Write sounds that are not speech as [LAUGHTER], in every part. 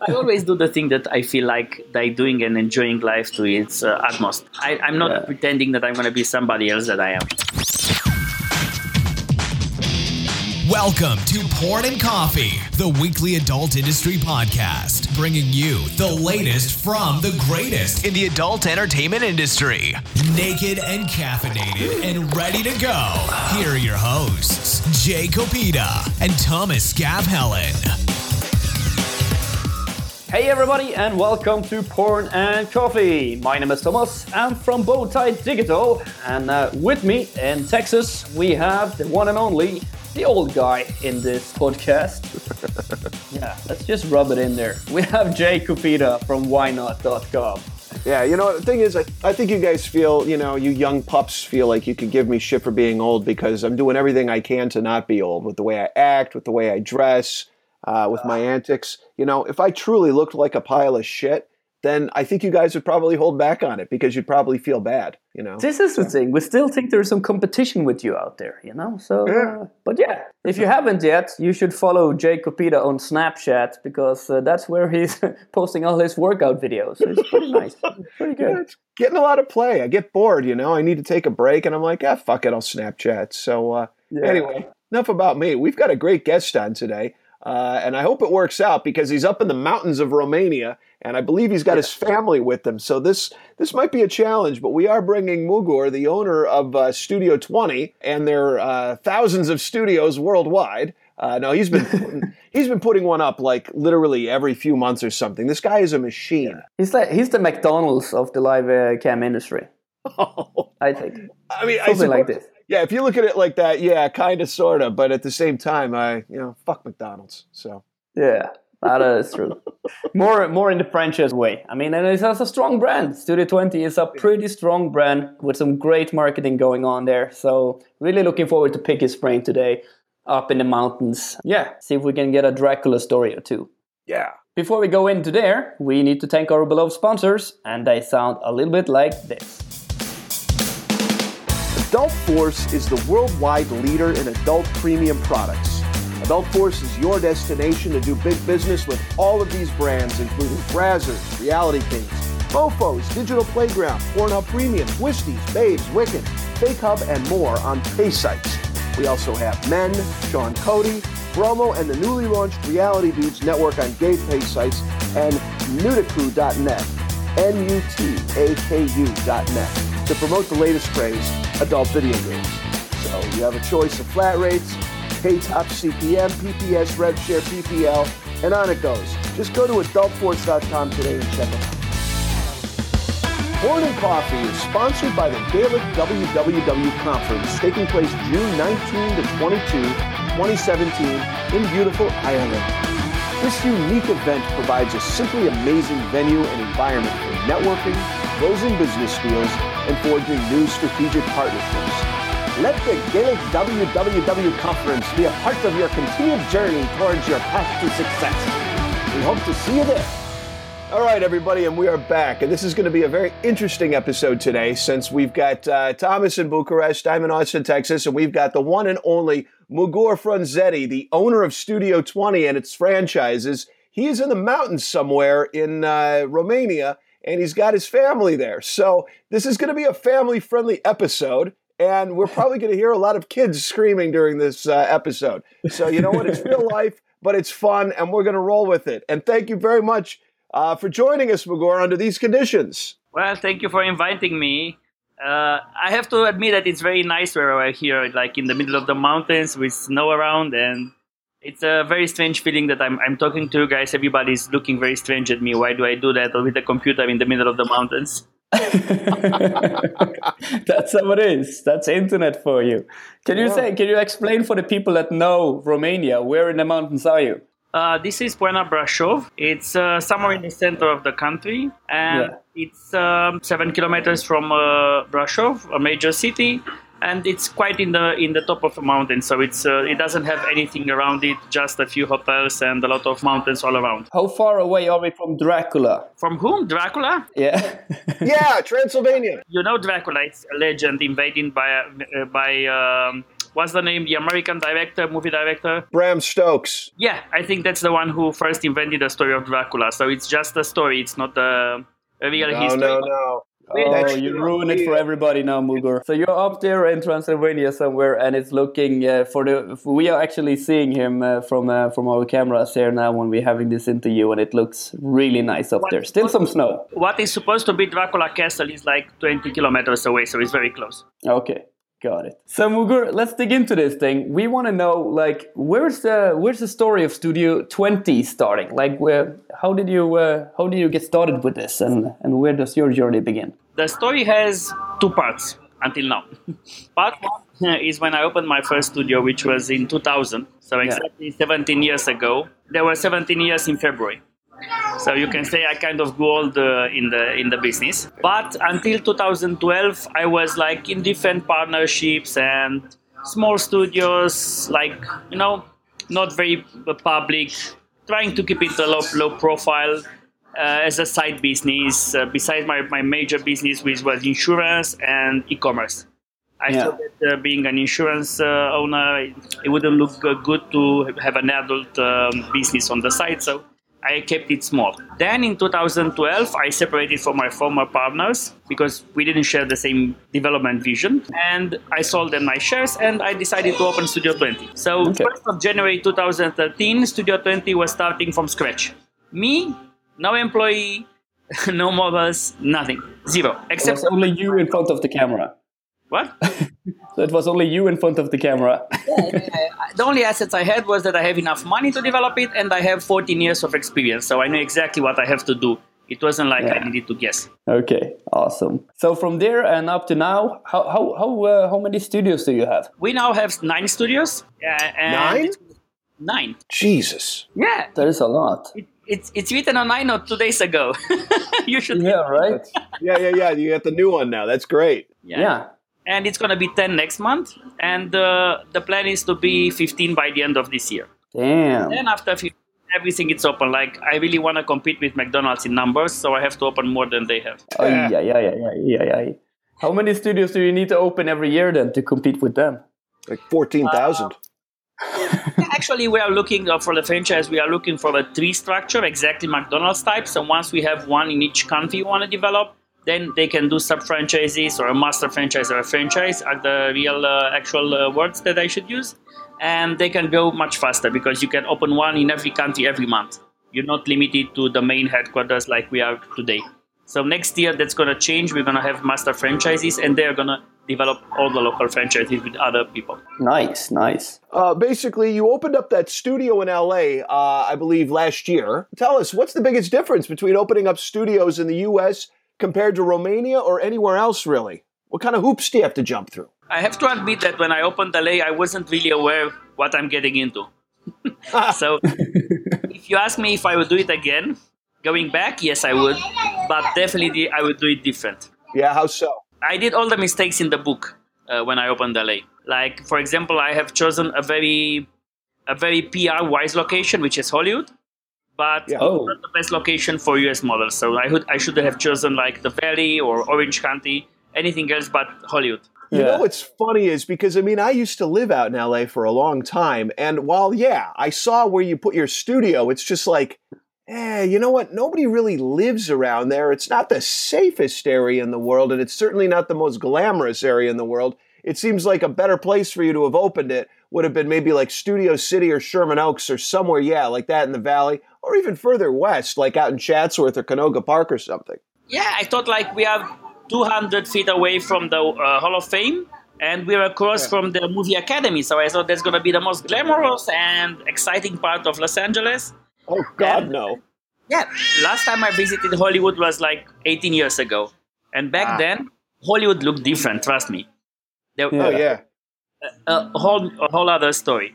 I always do the thing that I feel like they doing and enjoying life to its uh, utmost. I, I'm not Yeah. pretending that I'm going to be somebody else that I am. Welcome to Porn and Coffee, the weekly adult industry podcast, bringing you the latest from the greatest in the adult entertainment industry. Naked and caffeinated and ready to go. Here are your hosts, Jay Copita and Thomas Gav Helen. Hey everybody and welcome to Porn and Coffee. My name is Thomas. I'm from Bowtie Digital and uh, with me in Texas we have the one and only, the old guy in this podcast. [LAUGHS] yeah, let's just rub it in there. We have Jay Kupita from whynot.com. Yeah, you know, the thing is, I, I think you guys feel, you know, you young pups feel like you could give me shit for being old because I'm doing everything I can to not be old with the way I act, with the way I dress, uh, with my antics. You know, if I truly looked like a pile of shit, then I think you guys would probably hold back on it because you'd probably feel bad, you know? This is the thing. We still think there's some competition with you out there, you know. So, uh, but yeah, if you haven't yet, you should follow Jay Copita on Snapchat because uh, that's where he's [LAUGHS] posting all his workout videos. It's pretty nice, [LAUGHS] pretty good. It's getting a lot of play. I get bored, you know. I need to take a break, and I'm like, ah, fuck it, I'll Snapchat. So, uh, anyway, enough about me. We've got a great guest on today, uh, and I hope it works out because he's up in the mountains of Romania, and I believe he's got his family with him. So this this might be a challenge, but we are bringing Mugur, the owner of uh, Studio 20, and their uh, thousands of studios worldwide. Uh, no, he's been putting, [LAUGHS] he's been putting one up like literally every few months or something. This guy is a machine. He's like he's the McDonald's of the live uh, cam industry. [LAUGHS] I think I mean, I something like this. Yeah, if you look at it like that, yeah, kind of, sort of. But at the same time, I, you know, fuck McDonald's. So Yeah, that is true. [LAUGHS] more more in the franchise way. I mean, and it has a strong brand. Studio 20 is a pretty strong brand with some great marketing going on there. So really looking forward to pick his brain today up in the mountains. Yeah, see if we can get a Dracula story or two. yeah, Before we go into there, we need to thank our beloved sponsors, and they sound a little bit like this. Adult Force is the worldwide leader in adult premium products. Adult Force is your destination to do big business with all of these brands, including Brazzers, Reality Kings, Mofos, Digital Playground, Pornhub Premium, Twistys, Babes, Wicked, Fake Hub, and more on pay sites. We also have Men, Sean Cody, Bromo, and the newly launched Reality Dudes network on gay pay sites, and Nutaku.net, N-U-T-A-K-U.net, to promote the latest craze, adult video games. So you have a choice of flat rates, pay top CPM, PPS, RevShare, PPL, and on it goes. Just go to adultforce.com today and check it out. Porn and Coffee is sponsored by the Gaelic WWW Conference taking place June 19 to 22, 2017 in beautiful Ireland. This unique event provides a simply amazing venue and environment for networking, closing business deals, and forging new strategic partnerships. Let the Gaelic WWW Conference be a part of your continued journey towards your path to success. We hope to see you there. All right, everybody, and we are back. And this is going to be a very interesting episode today since we've got uh, Thomas in Bucharest, I'm in Austin, Texas, and we've got the one and only Mugur Frunzetti, the owner of Studio 20 and its franchises. He is in the mountains somewhere in uh, Romania, and he's got his family there. So this is going to be a family friendly episode. And we're probably going to hear a lot of kids screaming during this uh, episode. So, you know what? It's real [LAUGHS] life, but it's fun, and we're going to roll with it. And thank you very much uh, for joining us, Mugur, under these conditions. Well, thank you for inviting me. Uh, I have to admit that it's very nice where we're here, like in the middle of the mountains with snow around, and it's a very strange feeling that I'm, I'm talking to you guys. Everybody's looking very strange at me. Why do I do that with the computer in the middle of the mountains? [LAUGHS] That's how it is. That's internet for you. Can you say? Can you explain for the people that know Romania? Where in the mountains are you? Uh, this is Poiana Brasov. It's uh, somewhere in the center of the country, and Yeah. it's um, seven kilometers from uh, Brasov, a major city, and it's quite in the in the top of a mountain. So it's uh, it doesn't have anything around it, just a few hotels and a lot of mountains all around. How far away are we from Dracula? From whom? Dracula? Yeah. [LAUGHS] Yeah, Transylvania. You know Dracula. It's a legend invaded by uh, by um, what's the name? The American director, movie director. Bram Stokes. Yeah, I think that's the one who first invented the story of Dracula. So it's just a story. It's not a, a real No, history. no, no. Oh, you ruin it for everybody now, Mugur. So you're up there in Transylvania somewhere, and it's looking uh, for the. We are actually seeing him uh, from uh, from our cameras here now when we're having this interview, and it looks really nice up there. Still some snow. What is supposed to be Dracula Castle is like 20 kilometers away, so it's very close. Okay, got it. So Mugur, let's dig into this thing. We want to know, like, where's the where's the story of Studio 20 starting? Like, where how did you uh, how did you get started with this, and and where does your journey begin? The story has two parts until now. [LAUGHS] Part one is when I opened my first studio, which was in 2000, so exactly 17 years ago. There were 17 years in February. So you can say I kind of grew old uh, in the in the business. But until 2012, I was like in different partnerships and small studios, like you know, not very public, trying to keep it a low low profile uh, as a side business. Uh, besides my, my major business, which was insurance and e-commerce. I Yeah. thought that uh, being an insurance uh, owner, it wouldn't look uh, good to have an adult um, business on the side, so I kept it small. Then in 2012, I separated from my former partners because we didn't share the same development vision, and I sold them my shares, and I decided to open Studio 20. So Okay. 1st of January 2013, Studio 20 was starting from scratch. Me, no employee, [LAUGHS] no mobiles, nothing, zero, except only you in front of the camera. What? So it was only you in front of the camera. [LAUGHS] the only assets I had was that I have enough money to develop it, and I have 14 years of experience, so I know exactly what I have to do. It wasn't like Yeah. I needed to guess. Okay, awesome. So from there and up to now, how how how uh, how many studios do you have? We now have nine studios. Uh, and Nine? Nine. Jesus. Yeah, There is a lot. it, it's it's written on nine or two days ago. [LAUGHS] you should. Yeah, right. Yeah, yeah, yeah. You got the new one now. That's great. Yeah. And it's gonna be 10 next month, and uh, the plan is to be 15 by the end of this year. Damn. Then after 15, everything is open. Like I really want to compete with McDonald's in numbers, so I have to open more than they have. Oh, yeah, yeah, yeah, yeah, yeah, yeah. How many studios do you need to open every year then to compete with them? Like 14,000. Actually, we are looking uh, for the franchise. We are looking for a tree structure, exactly McDonald's type. So once we have one in each country we want to develop, then they can do sub franchises or a master franchise or a franchise are the real uh, actual uh, words that I should use, and they can go much faster because you can open one in every country every month. You're not limited to the main headquarters like we are today. So next year that's going to change. We're going to have master franchises, and they're going to develop all the local franchises with other people. Nice, nice. Uh, basically, you opened up that studio in LA, uh, I believe, last year. Tell us, what's the biggest difference between opening up studios in the US compared to Romania or anywhere else, really? What kind of hoops do you have to jump through? I have to admit that when I opened the LA, I wasn't really aware what I'm getting into. so, if you ask me if I would do it again, going back, yes, I would, but definitely I would do it different. Yeah, how so? I did all the mistakes in the book uh, when I opened the LA. Like, for example, I have chosen a very, a very PR wise location, which is Hollywood, but Yeah. Oh. not the best location for US models. So I would, I should have chosen like the Valley or Orange County, anything else but Hollywood. You Yeah. know what's funny is because I mean I used to live out in LA for a long time, and while yeah, I saw where you put your studio, it's just like, eh, you know what? Nobody really lives around there. It's not the safest area in the world, and it's certainly not the most glamorous area in the world. It seems like a better place for you to have opened it would have been maybe like Studio City or Sherman Oaks or somewhere, yeah, like that in the valley, or even further west, like out in Chatsworth or Canoga Park or something. Yeah, I thought like we are 200 feet away from the uh, Hall of Fame, and we're across from the movie academy. So I thought that's gonna be the most glamorous and exciting part of Los Angeles. Oh God, And- no! Yeah, last time I visited Hollywood was like 18 years ago, and back Ah. then Hollywood looked different. Trust me, there, Oh yeah. A whole a whole other story.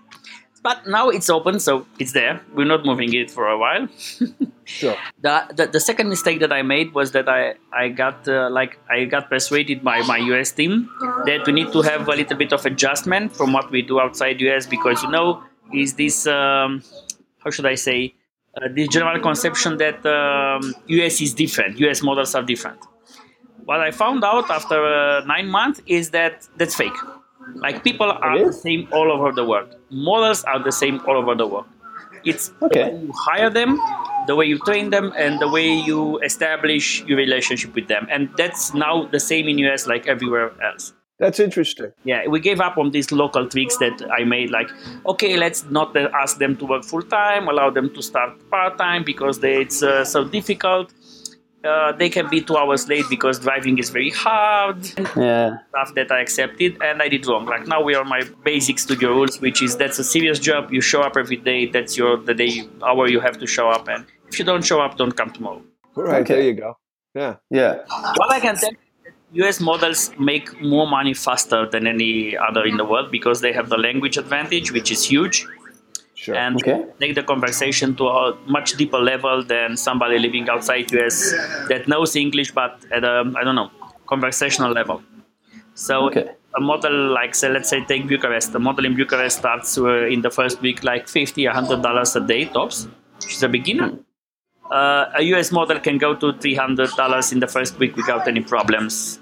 But now it's open, so it's there. We're not moving it for a while. [LAUGHS] Sure. the, the the second mistake that I made was that I I got uh, like I got persuaded by my US team that we need to have a little bit of adjustment from what we do outside US because you know is this um, how should I say uh, this general conception that um, US is different US models are different. What I found out after uh, nine months is that that's fake. Like people are the same all over the world. Models are the same all over the world. It's Okay. you hire them, the way you train them, and the way you establish your relationship with them. And that's now the same in US like everywhere else. That's interesting. Yeah, we gave up on these local tweaks that I made. Like, okay, let's not ask them to work full time, allow them to start part time because they, it's uh, so difficult. Uh, they can be two hours late because driving is very hard. Yeah. Stuff that I accepted, and I did wrong. Like now we are my basic studio rules, which is that's a serious job. You show up every day. That's your the day hour you have to show up, and if you don't show up, don't come tomorrow. All right, Okay. there you go. Yeah. Yeah. What I can tell US models make more money faster than any other in the world because they have the language advantage, which is huge, Sure. and Okay. take the conversation to a much deeper level than somebody living outside US that knows English but at a I don't know conversational level. So Okay. a model like say let's say take Bucharest. The model in Bucharest starts uh, in the first week like 50 100 dollars a day tops. She's a beginner. Uh, a US model can go to 300 dollars in the first week without any problems.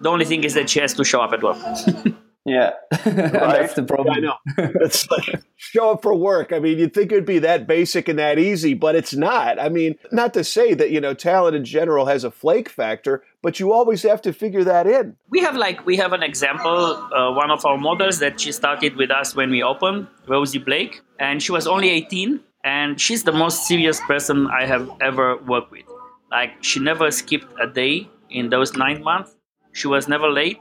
The only thing is that she has to show up at work. [LAUGHS] Yeah. [LAUGHS] That's the problem. I know. [LAUGHS] It's like show up for work. I mean, you'd think it'd be that basic and that easy, but it's not. I mean, not to say that, you know, talent in general has a flake factor, but you always have to figure that in. we have like we have an example uh, one of our models that she started with us when we opened rosie blake and she was only 18 and she's the most serious person i have ever worked with like she never skipped a day in those nine months she was never late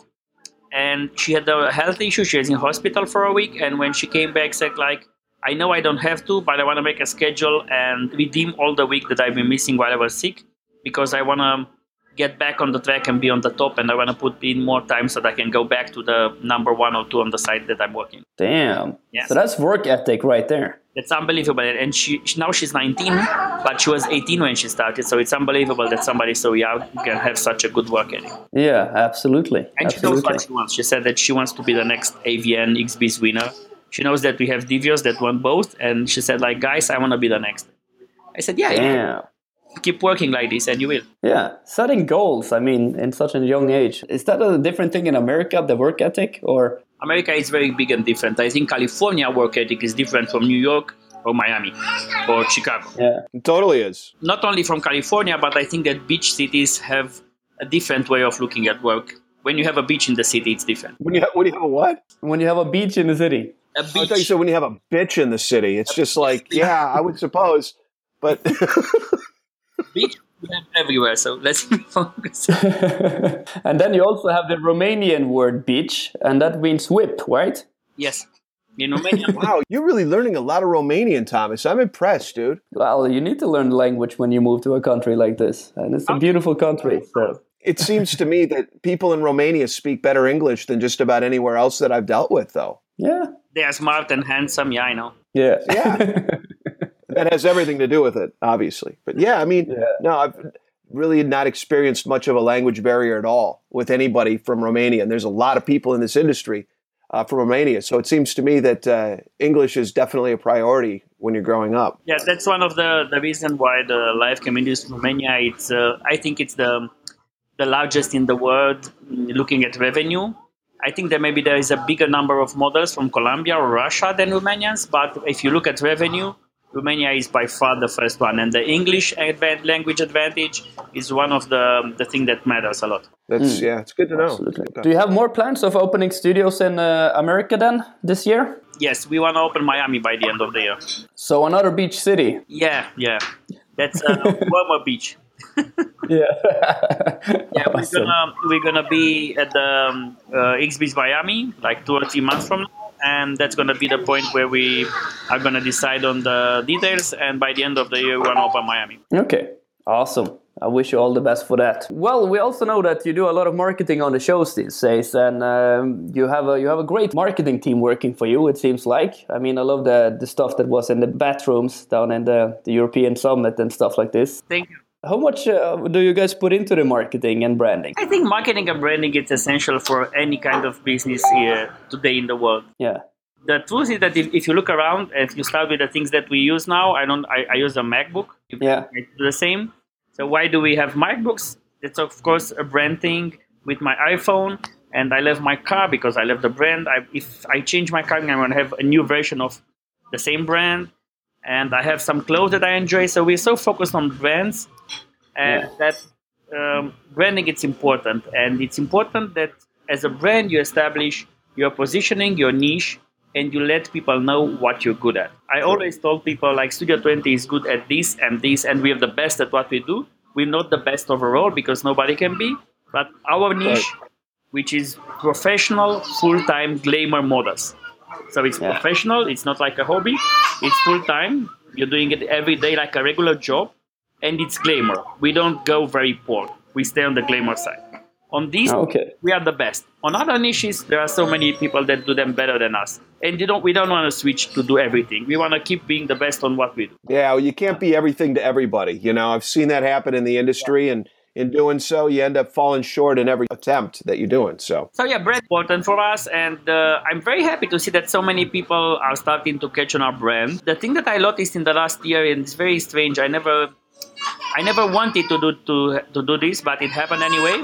and she had a health issue. She was in hospital for a week and when she came back said like i know i don't have to but i want to make a schedule and redeem all the week that i've been missing while i was sick because i want to get back on the track and be on the top and i want to put in more time so that i can go back to the number one or two on the site that i'm working Damn. Yes. So that's work ethic right there. It's unbelievable and she now she's 19 but she was 18 when she started so it's unbelievable that somebody so young can have such a good work ethic Yeah, absolutely. and she knows what she wants she said that she wants to be the next avn xbiz winner she knows that we have devios that won both and she said like guys i want to be the next i said yeah, yeah Damn. Keep working like this and you will Yeah, setting goals. I mean, in such a young age, is that a different thing in America? The work ethic, or America is very big and different. I think California work ethic is different from New York or Miami or Chicago. yeah, It totally is. Not only from California, but I think that beach cities have a different way of looking at work. When you have a beach in the city, it's different. When you have, when you have a what? when you have a beach in the city. I thought you beach, said when you have a bitch in the city. It's just like, yeah, I would suppose. But [LAUGHS] beach we have everywhere. So let's [LAUGHS] focus. [LAUGHS] and then you also have the Romanian word beach, and that means whip, right? yes, in Romania. [LAUGHS] wow, you're really learning a lot of Romanian, Thomas. I'm impressed, dude. Well, you need to learn the language when you move to a country like this, and it's a beautiful country. So It seems to me that people in Romania speak better English than just about anywhere else that I've dealt with, though. yeah, They are smart and handsome. Yeah, I know. yeah, Yeah. That has everything to do with it, obviously. But yeah, I mean, no, I've really not experienced much of a language barrier at all with anybody from Romania. And there's a lot of people in this industry uh, from Romania. So it seems to me that uh, English is definitely a priority when you're growing up. Yeah, that's one of the, the reason why the live communities in Romania. It's uh, I think it's the the largest in the world. Looking at revenue, I think that maybe there is a bigger number of models from Colombia or Russia than Romanians. But if you look at revenue, Romania is by far the first one, and the English advan- language advantage is one of the the thing that matters a lot. That's yeah, it's good to know. absolutely. Do you have more plans of opening studios in uh, America then this year? Yes, we want to open Miami by the end of the year. So another beach city. Yeah, yeah, that's uh, [LAUGHS] warmer beach. [LAUGHS] Yeah. Yeah, we're Awesome. gonna we're gonna be at the um, uh, XBIZ Miami like two or three months from now, and that's gonna be the point where we are gonna decide on the details. And by the end of the year, we're gonna open Miami. Okay, awesome. I wish you all the best for that. Well, we also know that you do a lot of marketing on the shows these days, and um, you have a you have a great marketing team working for you. It seems like. I mean, I love the the stuff that was in the bathrooms down in the, the European Summit and stuff like this. Thank you. How much uh, do you guys put into the marketing and branding? I think marketing and branding is essential for any kind of business here today in the world. Yeah, The truth is that if, if you look around, if you start with the things that we use now, I don't. I, I use a MacBook. yeah, I do the same. So why do we have MacBooks? It's of course a brand thing with my iPhone, and I love my car because I love the brand. I, if I change my car, I'm going to have a new version of the same brand. And I have some clothes that I enjoy. So we're so focused on brands and Yeah. that um, branding it's important. And it's important that as a brand you establish your positioning, your niche, and you let people know what you're good at. I always told people like Studio 20 is good at this and this, and we are the best at what we do. We're not the best overall because nobody can be, but our niche, which is professional, full-time glamour models. So it's Yeah. professional. It's not like a hobby. It's full-time. You're doing it every day like a regular job, and it's glamour. We don't go very poor. We stay on the glamour side. On these, Okay. we are the best. On other niches, there are so many people that do them better than us, and you don't. We don't want to switch to do everything. We want to keep being the best on what we do. Yeah, well, you can't be everything to everybody. You know, I've seen that happen in the industry, and in doing so, you end up falling short in every attempt that you're doing. So, So yeah, brand important for us, and uh, I'm very happy to see that so many people are starting to catch on our brand. The thing that I noticed in the last year, and it's very strange. I never, I never wanted to do to to do this, but it happened anyway.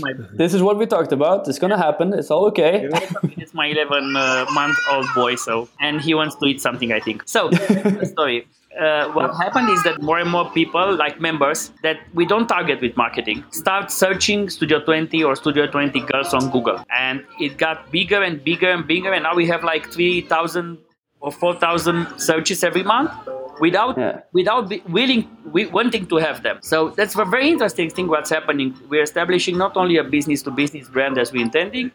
my This is what we talked about. It's gonna happen. It's all okay. it's my 11 uh, month old boy, so and he wants to eat something, I think. So [LAUGHS] story. Uh, what happened is that more and more people, like members, that we don't target with marketing, start searching Studio 20 or Studio 20 girls on Google, and it got bigger and bigger and bigger, and now we have like 3,000 or 4,000 searches every month without Yeah. without willing we, wanting to have them. So that's a very interesting thing. What's happening? We're establishing not only a business to business brand as we're intending.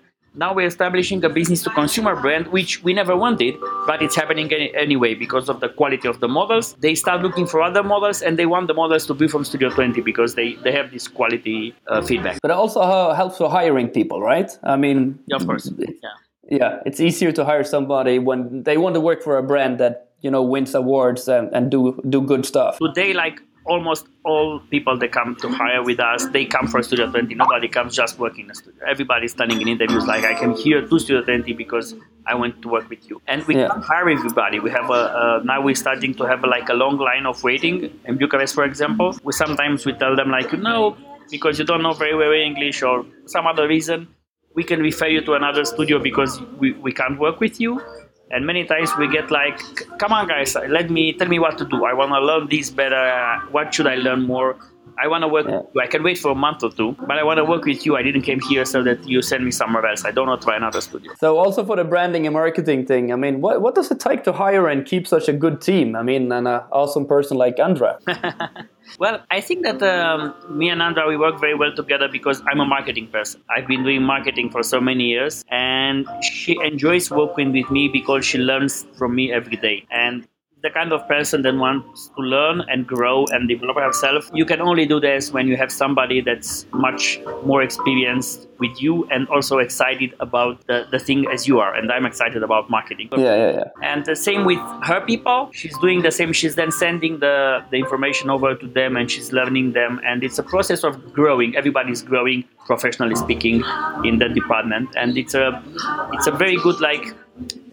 Now we're establishing a business to consumer brand, which we never wanted, but it's happening any, anyway because of the quality of the models. They start looking for other models, and they want the models to be from Studio 20 because they, they have this quality uh, feedback. But it also uh, helps for hiring people, right? I mean, Yeah, of course. Yeah. yeah, it's easier to hire somebody when they want to work for a brand that you know wins awards and, and do do good stuff. today like almost all people that come to hire with us they come for studio 20 nobody comes just working in a studio. Everybody's standing in interviews like i came here to studio 20 because i want to work with you. And we Yeah. can't hire everybody. We have a, a now we're starting to have like a long line of waiting. In bucharest for example we sometimes we tell them like you know because you don't know very well english or some other reason we can refer you to another studio because we, we can't work with you and many times we get like come on guys let me tell me what to do. I want to learn this better. What should i learn more i want to work Yeah. with you. i can wait for a month or two but i want to work with you i didn't came here so that you send me somewhere else i don't want to try another studio So also for the branding and marketing thing, I mean, what what does it take to hire and keep such a good team? I mean, an awesome person like Andra. [LAUGHS] Well, I think that um, me and Andra we work very well together because I'm a marketing person. I've been doing marketing for so many years, and she enjoys working with me because she learns from me every day. And the kind of person that wants to learn and grow and develop herself, you can only do this when you have somebody that's much more experienced with you and also excited about the, the thing as you are. And I'm excited about marketing. Yeah, yeah, yeah. And the same with her people. She's doing the same. She's then sending the, the information over to them and she's learning them. And it's a process of growing. Everybody's growing, professionally speaking, in that department. And it's a it's a very good like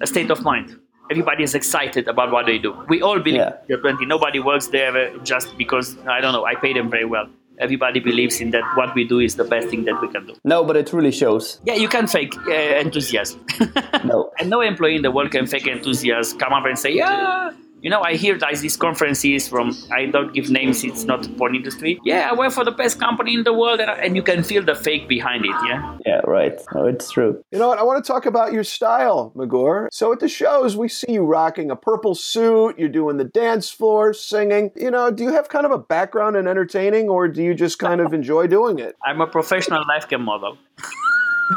a state of mind. Everybody is excited about what they do. We all believe Yeah. in 20. Nobody works there uh, just because I don't know. I pay them very well. Everybody believes in that what we do is the best thing that we can do. No, but it really shows. Yeah, you can fake uh, enthusiasm. [LAUGHS] No. And no employee in the world can fake enthusiasm, come up and say, yeah, you know, I hear there's these conferences from, I don't give names, it's not porn industry. Yeah, I work for the best company in the world, and, and you can feel the fake behind it, yeah? Yeah, right. No, it's true. You know what? I want to talk about your style, Mugur. So at the shows, we see you rocking a purple suit. You're doing the dance floor, singing. You know, do you have kind of a background in entertaining, or do you just kind of enjoy doing it? I'm a professional life cam model.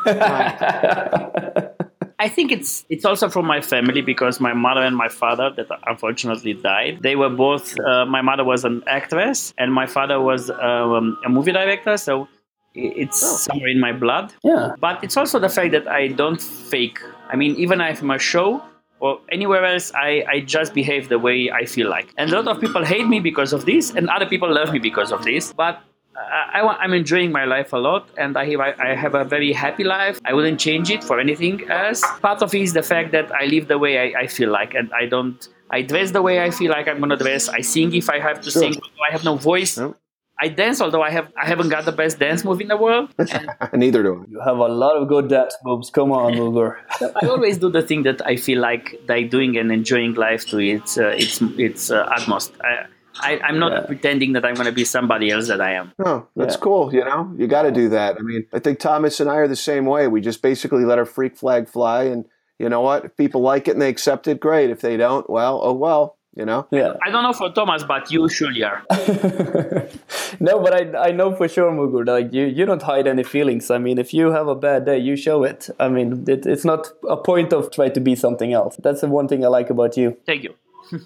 [LAUGHS] I think it's it's also from my family because my mother and my father that unfortunately died. They were both. Uh, my mother was an actress and my father was um, a movie director. So it's somewhere in my blood. Yeah. But it's also the fact that I don't fake. I mean, even if I'm a show or anywhere else, I, I just behave the way I feel like. And a lot of people hate me because of this, and other people love me because of this. But I, I, am enjoying my life a lot, and I have, I have a very happy life. I wouldn't change it for anything else. Part of it is the fact that I live the way I, I feel like, and I don't. I dress the way I feel like I'm gonna dress. I sing if I have to Sure. sing. I have no voice. Yep. I dance, although I have I haven't got the best dance move in the world. [LAUGHS] Neither do You have a lot of good dance moves. Come on, [LAUGHS] Mugur. I always do the thing that I feel like like doing and enjoying life to its uh, its its uh, utmost. I, I, I'm not Yeah. pretending that I'm going to be somebody else that I am. No, that's Yeah. cool. You know, you got to do that. I mean, I think Thomas and I are the same way. We just basically let our freak flag fly, and you know what? If people like it and they accept it, great. If they don't, well, oh well. You know. Yeah. I don't know for Thomas, but you surely are. [LAUGHS] no, but I, I know for sure, Mugur, like you, you don't hide any feelings. I mean, if you have a bad day, you show it. I mean, it, it's not a point of try to be something else. That's the one thing I like about you. Thank you.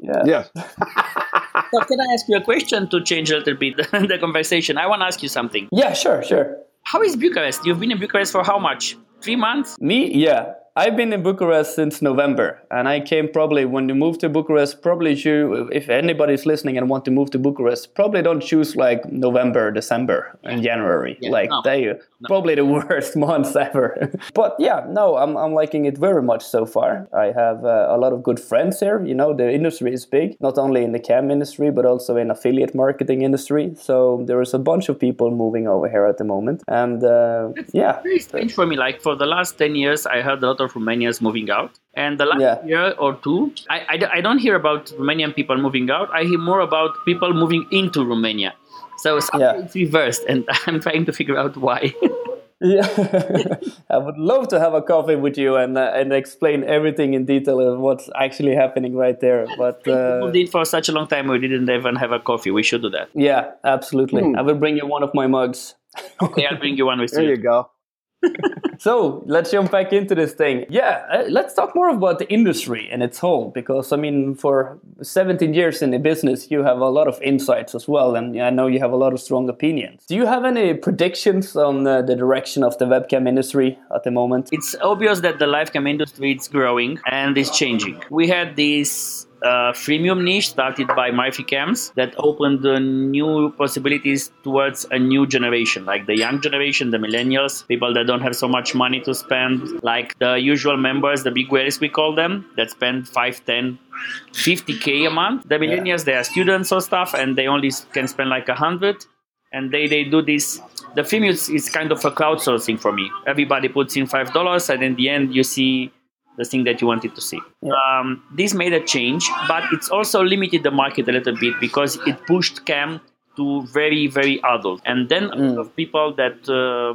Yeah. Yeah. [LAUGHS] So can I ask you a question to change a little bit [LAUGHS] the conversation? I want to ask you something. Yeah, sure, sure. How is Bucharest? You've been in Bucharest for how much? Three months? Me, yeah. I've been in Bucharest since November, and I came probably when you move to Bucharest. Probably you, if anybody's listening and want to move to Bucharest, probably don't choose like November, December, and January. Yeah, like no. they probably the [LAUGHS] worst months ever. [LAUGHS] but yeah, no, I'm I'm liking it very much so far. I have uh, a lot of good friends here. You know, the industry is big, not only in the cam industry but also in affiliate marketing industry. So there is a bunch of people moving over here at the moment, and uh, yeah, Very strange for me. Like for the last 10 years, I heard a lot of Romanians moving out. And the last Yeah. year or two, I, I, I don't hear about Romanian people moving out. I hear more about people moving into Romania. So somehow Yeah. it's reversed, and [LAUGHS] I'm trying to figure out why. Yeah, [LAUGHS] I would love to have a coffee with you and uh, and explain everything in detail of what's actually happening right there. But we uh, moved in for such a long time, we didn't even have a coffee. We should do that. yeah, absolutely. I will bring you one of my mugs. Okay, I'll bring you one with There you. you go. [LAUGHS] So let's jump back into this thing. Yeah, uh, let's talk more about the industry and its whole, because I mean, for 17 years in the business, you have a lot of insights as well, and I know you have a lot of strong opinions. Do you have any predictions on uh, the direction of the webcam industry at the moment? It's obvious that the live cam industry is growing and is changing. We had this uh, freemium niche started by MyFreeCams that opened uh, new possibilities towards a new generation, like the young generation, the millennials, people that don't have so much money to spend, like the usual members, the big whales we call them, that spend 5, 10, 50k a month. The millennials, they are students or stuff, and they only can spend like a hundred. And they, they do this the freemium is, is kind of a crowdsourcing for me. Everybody puts in five dollars and in the end you see the thing that you wanted to see um, this made a change but it's also limited the market a little bit because it pushed cam to very very adult and then of people that uh,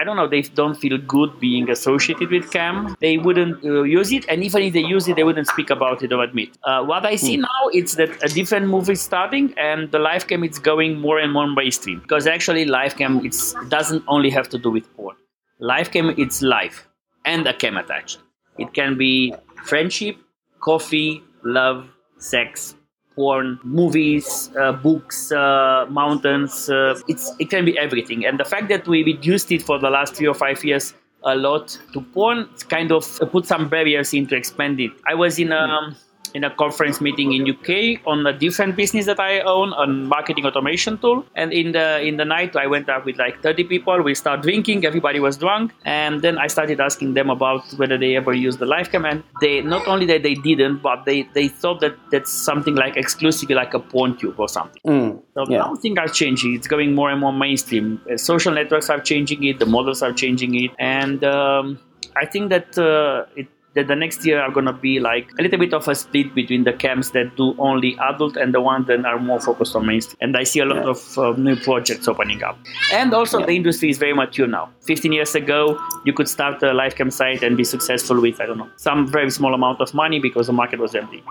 I don't know, they don't feel good being associated with cam. They wouldn't uh, use it, and even if they use it, they wouldn't speak about it or admit. Uh, what I see now is that a different move is starting, and the live cam is going more and more mainstream. Because actually, live cam it's doesn't only have to do with porn. Live cam it's live and a cam attached. It can be friendship, coffee, love, sex, porn, movies, uh, books, uh, mountains. Uh, it's it can be everything. And the fact that we reduced it for the last three or five years a lot to porn, kind of put some barriers in to expand it. I was in a in a conference meeting in UK on a different business that I own, a marketing automation tool. And in the in the night, I went out with like 30 people. We start drinking. Everybody was drunk, and then I started asking them about whether they ever used the live cam. And they not only that they didn't, but they they thought that that's something like exclusively like a porn tube or something. Mm, So Yeah. now things are changing. It's going more and more mainstream. Uh, social networks are changing it. The models are changing it, and um, I think that uh, it. That the next year are gonna be like a little bit of a split between the camps that do only adult and the ones that are more focused on mainstream. And I see a lot Yeah. of uh, new projects opening up. And also the industry is very mature now. 15 years ago, you could start a live cam site and be successful with I don't know some very small amount of money because the market was empty.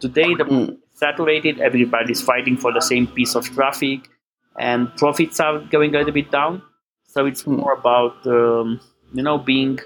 Today the is saturated. Everybody's fighting for the same piece of traffic, and profits are going a little bit down. So it's more about um, you know being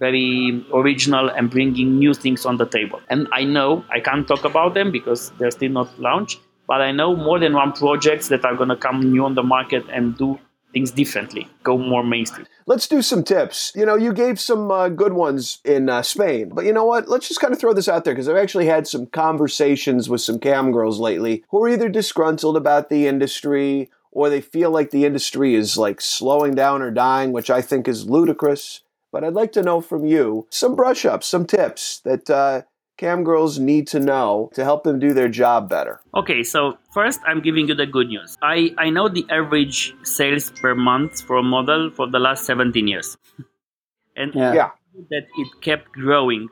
very original and bringing new things on the table. And I know I can't talk about them because they're still not launched, but I know more than one projects that are going to come new on the market and do things differently, go more mainstream. Let's do some tips. You know, you gave some uh, good ones in uh, Spain, but you know what? Let's just kind of throw this out there because I've actually had some conversations with some cam girls lately who are either disgruntled about the industry or they feel like the industry is like slowing down or dying, which I think is ludicrous. But I'd like to know from you some brush ups, some tips that uh, cam girls need to know to help them do their job better? Okay, so first I'm giving you the good news. I, I know the average sales per month for a model for the last 17 years. [LAUGHS] and Yeah. Yeah. that it kept growing.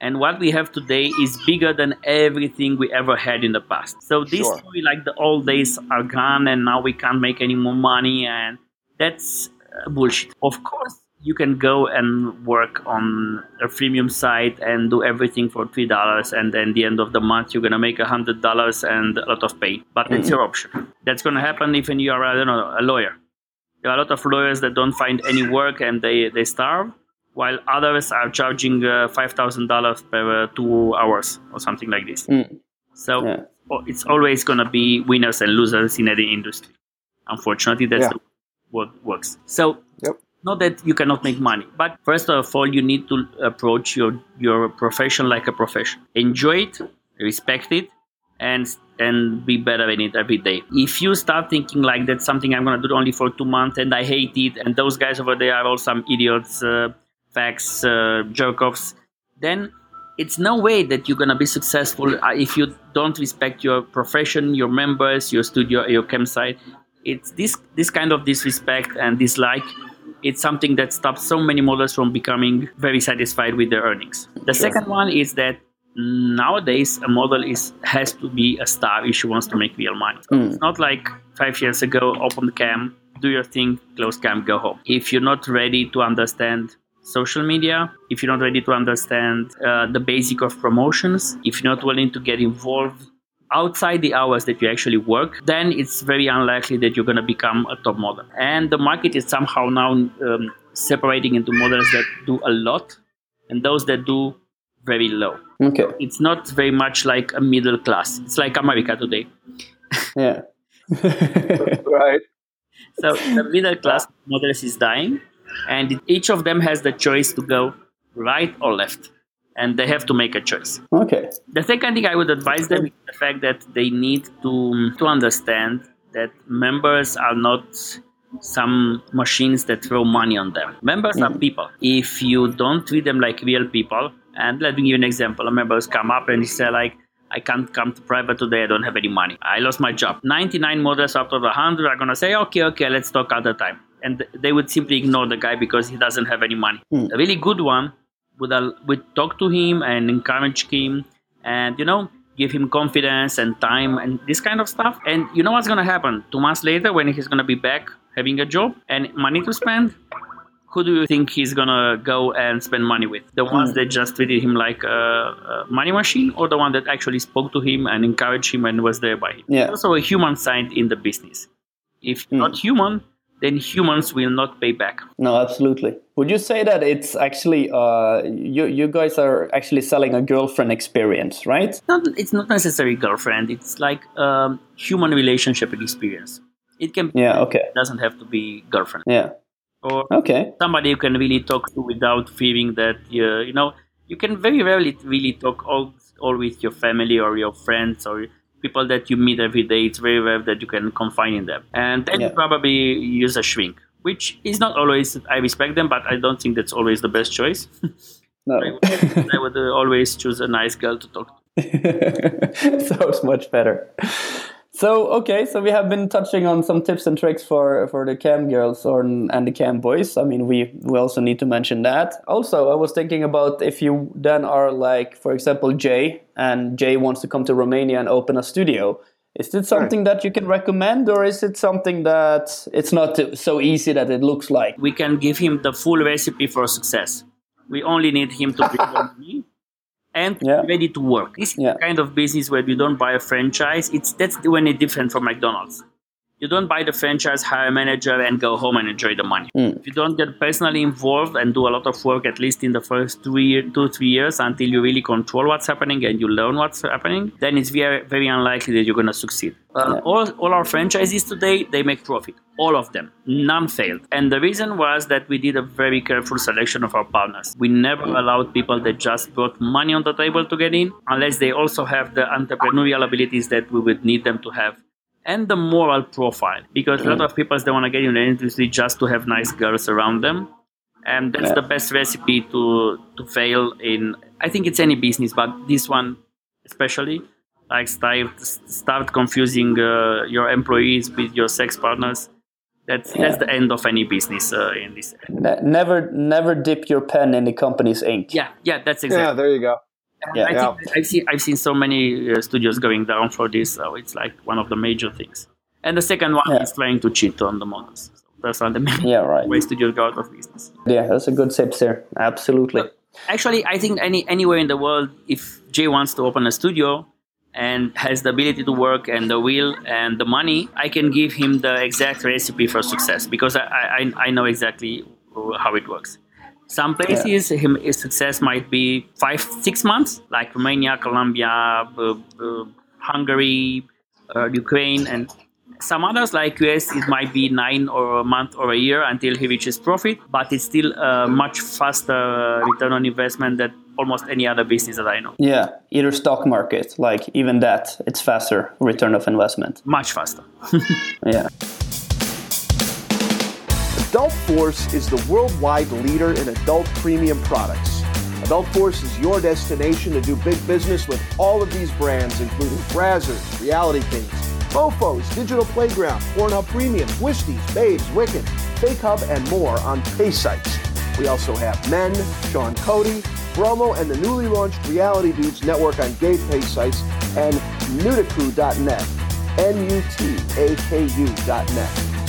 And what we have today is bigger than everything we ever had in the past. So this Sure. story, like the old days are gone, and now we can't make any more money, and that's uh, bullshit. Of course, you can go and work on a freemium site and do everything for three dollars, and then the end of the month you're gonna make a hundred dollars and a lot of pay. But that's your option. That's gonna happen if you are I don't know a lawyer. There are a lot of lawyers that don't find any work and they, they starve, while others are charging uh, $5,000 per uh, two hours or something like this. Mm. So Yeah. it's always going to be winners and losers in any industry. Unfortunately, that's Yeah. the, what works. So Yep. Not that you cannot make money, but first of all, you need to approach your, your profession like a profession. Enjoy it, respect it, and and be better in it every day. If you start thinking like that's something I'm gonna do only for two months and I hate it, and those guys over there are all some idiots, uh, facts, uh, jerk offs, then it's no way that you're gonna be successful uh, if you don't respect your profession, your members, your studio, your campsite. It's this this kind of disrespect and dislike. It's something that stops so many models from becoming very satisfied with their earnings. The second one is that nowadays a model is has to be a star if she wants to make real money. It's not like five years ago, open the cam, do your thing, close cam, go home. If you're not ready to understand social media, if you're not ready to understand uh, the basic of promotions, if you're not willing to get involved outside the hours that you actually work, then it's very unlikely that you're going to become a top model. And the market is somehow now um, separating into models that do a lot and those that do very low. Okay. It's not very much like a middle class. It's like America today. Yeah. [LAUGHS] [LAUGHS] Right. So the middle class models is dying, and each of them has the choice to go right or left, and they have to make a choice. okay. The second thing I would advise them is the fact that they need to to understand that members are not some machines that throw money on them. Members are mm-hmm. people. If you don't treat them like real people, and let me give you an example. A members come up and he say like, I can't come to private today. I don't have any money. I lost my job. 99 models out of 100 are going to say, okay, okay, let's talk other time. And they would simply ignore the guy because he doesn't have any money. Hmm. A really good one would, would talk to him and encourage him and, you know, give him confidence and time and this kind of stuff. And you know what's going to happen? Two months later, when he's going to be back having a job and money to spend, who do you think he's gonna go and spend money with? The hmm. ones that just treated him like a, money machine, or the one that actually spoke to him and encouraged him and was there by him? Yeah. There's also a human side in the business. If you're not human, then humans will not pay back. No, absolutely. Would you say that it's actually uh, you you guys are actually selling a girlfriend experience, right? Not, it's not necessarily girlfriend. It's like um, human relationship experience. It can. Yeah. Okay. It doesn't have to be girlfriend Yeah. or Okay. somebody you can really talk to without fearing that uh, you know you can very rarely really talk all all with your family or your friends or people that you meet every day. It's very rare that you can confine in them, and then you probably use a shrink, which is not always. I respect them, but I don't think that's always the best choice. No. [LAUGHS] I would, I would always choose a nice girl to talk to. [LAUGHS] Sounds much better. So okay, so we have been touching on some tips and tricks for for the cam girls or and the cam boys. I mean, we we also need to mention that. Also, I was thinking about if you then are like, for example, Jay, and Jay wants to come to Romania and open a studio. Is it something that you can recommend, or is it something that it's not so easy that it looks like? We can give him the full recipe for success. We only need him to bring the money and Yeah. ready to work. This Yeah. kind of business where you don't buy a franchise. It's that's when it's different from McDonald's. You don't buy the franchise, hire a manager, and go home and enjoy the money. If you don't get personally involved and do a lot of work, at least in the first three, two, three years, until you really control what's happening and you learn what's happening, then it's very, very unlikely that you're going to succeed. Uh, all, all our franchises today, they make profit. All of them. None failed. And the reason was that we did a very careful selection of our partners. We never allowed people that just brought money on the table to get in, unless they also have the entrepreneurial abilities that we would need them to have and the moral profile because a lot of people they want to get in the industry just to have nice girls around them and that's the best recipe to to fail in. I think it's any business, but this one especially. Like start start confusing uh, your employees with your sex partners. That's Yeah. that's the end of any business uh, in this. Ne- never, never dip your pen in the company's ink. Yeah, yeah, that's Yeah, exactly. there you go. Yeah. I Yeah. I've seen I've seen so many uh, studios going down for this, so it's like one of the major things. And the second one Yeah. is trying to cheat on the models. So those are the main Yeah, right. way studios go out of business. Yeah, that's a good tip there. Absolutely. Actually, I think any anywhere in the world, if Jay wants to open a studio and has the ability to work and the will and the money, I can give him the exact recipe for success because I I, I know exactly how it works. Some places him, his success might be five six months, like Romania, Colombia, uh, uh, Hungary, uh, Ukraine, and some others like US, it might be nine or a month or a year until he reaches profit, but it's still a much faster return on investment than almost any other business that I know. Yeah, either stock market, like even that, it's faster return of investment. Much faster. [LAUGHS] Yeah. Adult Force is the worldwide leader in adult premium products. Adult Force is your destination to do big business with all of these brands, including Brazzers, Reality Kings, Mofos, Digital Playground, Pornhub Premium, Twistys, Babes, Wicked, Fake Hub, and more on pay sites. We also have Men, Sean Cody, Bromo, and the newly launched Reality Dudes Network on gay pay sites and Nutaku.net. N-U-T-A-K-U.net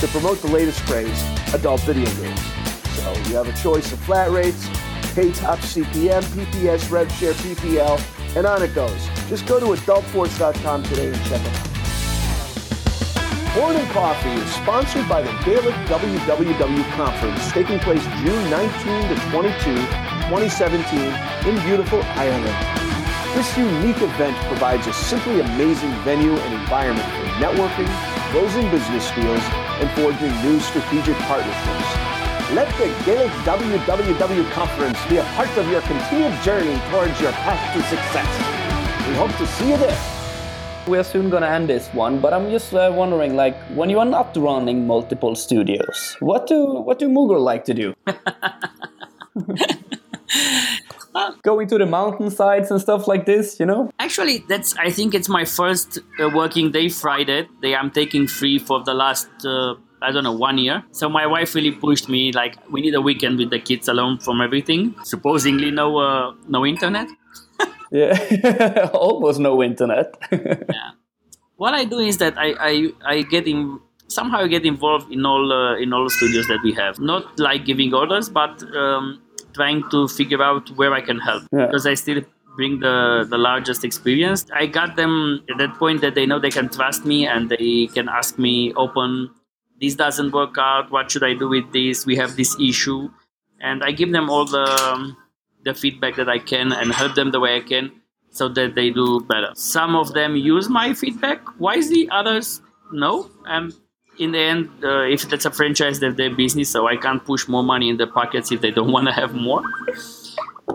to promote the latest craze, adult video games. So you have a choice of flat rates, pay top CPM, PPS, RevShare, PPL, and on it goes. Just go to adultforce.com today and check it out. Porn and Coffee is sponsored by the Gaelic WWW Conference taking place June 19 to 22, 2017 in beautiful Ireland. This unique event provides a simply amazing venue and environment for networking, closing business deals, and forging new strategic partnerships. Let the Gaelic WWW Conference be a part of your continued journey towards your path to success. We hope to see you there. We are soon gonna end this one, but I'm just uh, wondering, like, when you are not running multiple studios, what do what do Mugur like to do? [LAUGHS] Going to the mountainsides and stuff like this, you know? Actually, that's I think it's my first uh, working day Friday. Day I'm taking free for the last uh, I don't know one year. So my wife really pushed me like we need a weekend with the kids alone from everything. Supposedly no uh, no internet. [LAUGHS] Yeah, [LAUGHS] almost no internet. [LAUGHS] yeah. What I do is that I I, I get in somehow I get involved in all uh, in all the studios that we have. Not like giving orders, but um, trying to figure out where I can help Yeah. because I still bring the the largest experience. I got them at that point that they know they can trust me and they can ask me open. This doesn't work out. What should I do with this? We have this issue, and I give them all the the feedback that I can and help them the way I can so that they do better. Some of them use my feedback wisely, others no. And in the end, uh, if that's a franchise, that's their business, so I can't push more money in their pockets if they don't [LAUGHS] want to have more.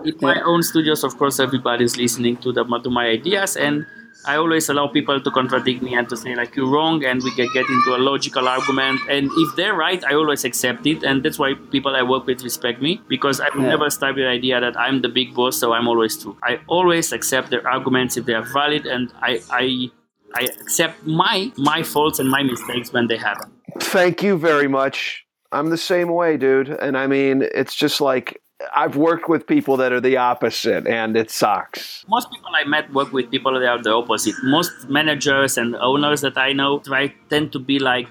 In my own studios, of course, everybody's listening to the to my ideas, and I always allow people to contradict me and to say like you're wrong, and we can get into a logical argument. And if they're right, I always accept it, and that's why people I work with respect me because I Yeah. never start with the idea that I'm the big boss, so I'm always true. I always accept their arguments if they are valid, and I I I accept my my faults and my mistakes when they happen. Thank you very much. I'm the same way, dude. And I mean, it's just like I've worked with people that are the opposite, and it sucks. most people I met work with people that are the opposite. Most managers and owners that I know try tend to be like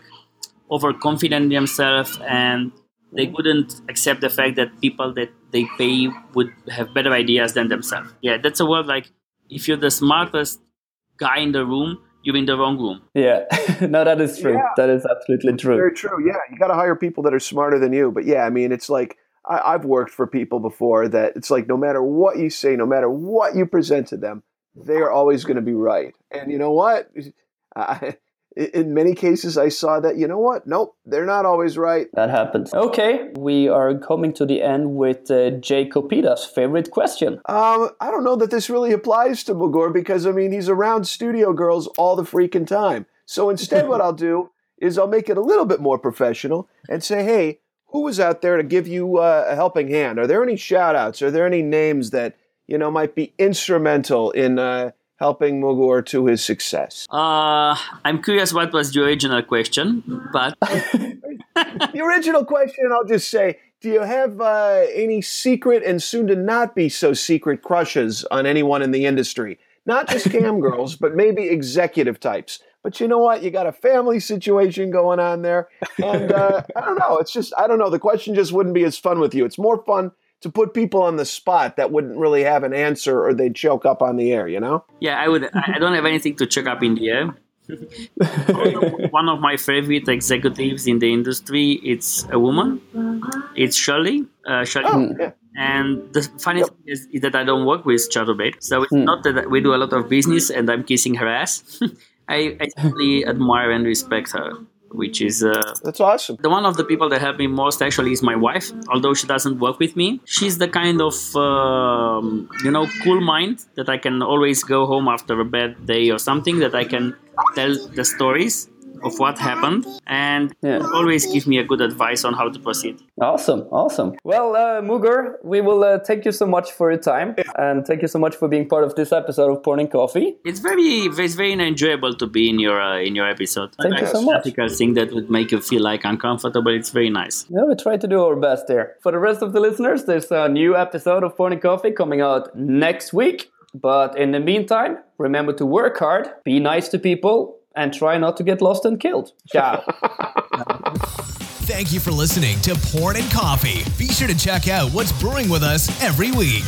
overconfident in themselves and they wouldn't accept the fact that people that they pay would have better ideas than themselves. Yeah, that's a word like if you're the smartest guy in the room, you're in the wrong room. yeah, [LAUGHS] no, that is true. Yeah. That is absolutely true. Very true. Yeah, you got to hire people that are smarter than you. But yeah, I mean, it's like I, I've worked for people before that it's like no matter what you say, no matter what you present to them, they are always going to be right. And you know what? [LAUGHS] I, in many cases, I saw that. You know what? Nope, they're not always right. That happens. Okay, we are coming to the end with uh, Jay Kopita's favorite question. Um, I don't know that this really applies to Mugur because I mean he's around studio girls all the freaking time. So instead, what [LAUGHS] I'll do is I'll make it a little bit more professional and say, "Hey, who was out there to give you uh, a helping hand? Are there any shout outs? Are there any names that, you know, might be instrumental in uh, helping Mugur to his success? Uh, I'm curious what was the original question, but [LAUGHS] the original question, I'll just say, do you have uh, any secret and soon to not be so secret crushes on anyone in the industry? Not just [LAUGHS] cam girls, but maybe executive types. But you know what? You got a family situation going on there. And uh, I don't know. It's just, I don't know. The question just wouldn't be as fun with you. It's more fun to put people on the spot that wouldn't really have an answer or they'd choke up on the air, you know? Yeah, I would. I don't have anything to choke up in the air. [LAUGHS] One of my favorite executives in the industry, it's a woman. It's Shirley. Uh, Shirley. Oh, yeah. And the funny yep. thing is, is, that I don't work with Chaturbate. So it's mm. not that we do a lot of business and I'm kissing her ass. [LAUGHS] I, I [LAUGHS] simply admire and respect her, which is uh, that's awesome. The one of the people that helped me most actually is my wife. Although she doesn't work with me, she's the kind of um, you know cool mind that I can always go home after a bad day or something that I can tell the stories of what happened and yeah. always gives me a good advice on how to proceed. Awesome, awesome. Well, uh, Mugur, we will uh, thank you so much for your time and thank you so much for being part of this episode of Porn and Coffee. It's very, it's very enjoyable to be in your uh, in your episode. Thank you so much. thing that would make you feel like uncomfortable. It's very nice. Yeah, we try to do our best there. For the rest of the listeners, there's a new episode of Porn and Coffee coming out next week. But in the meantime, remember to work hard, be nice to people, and try not to get lost and killed. Ciao. [LAUGHS] Thank you for listening to Porn and Coffee. Be sure to check out what's brewing with us every week.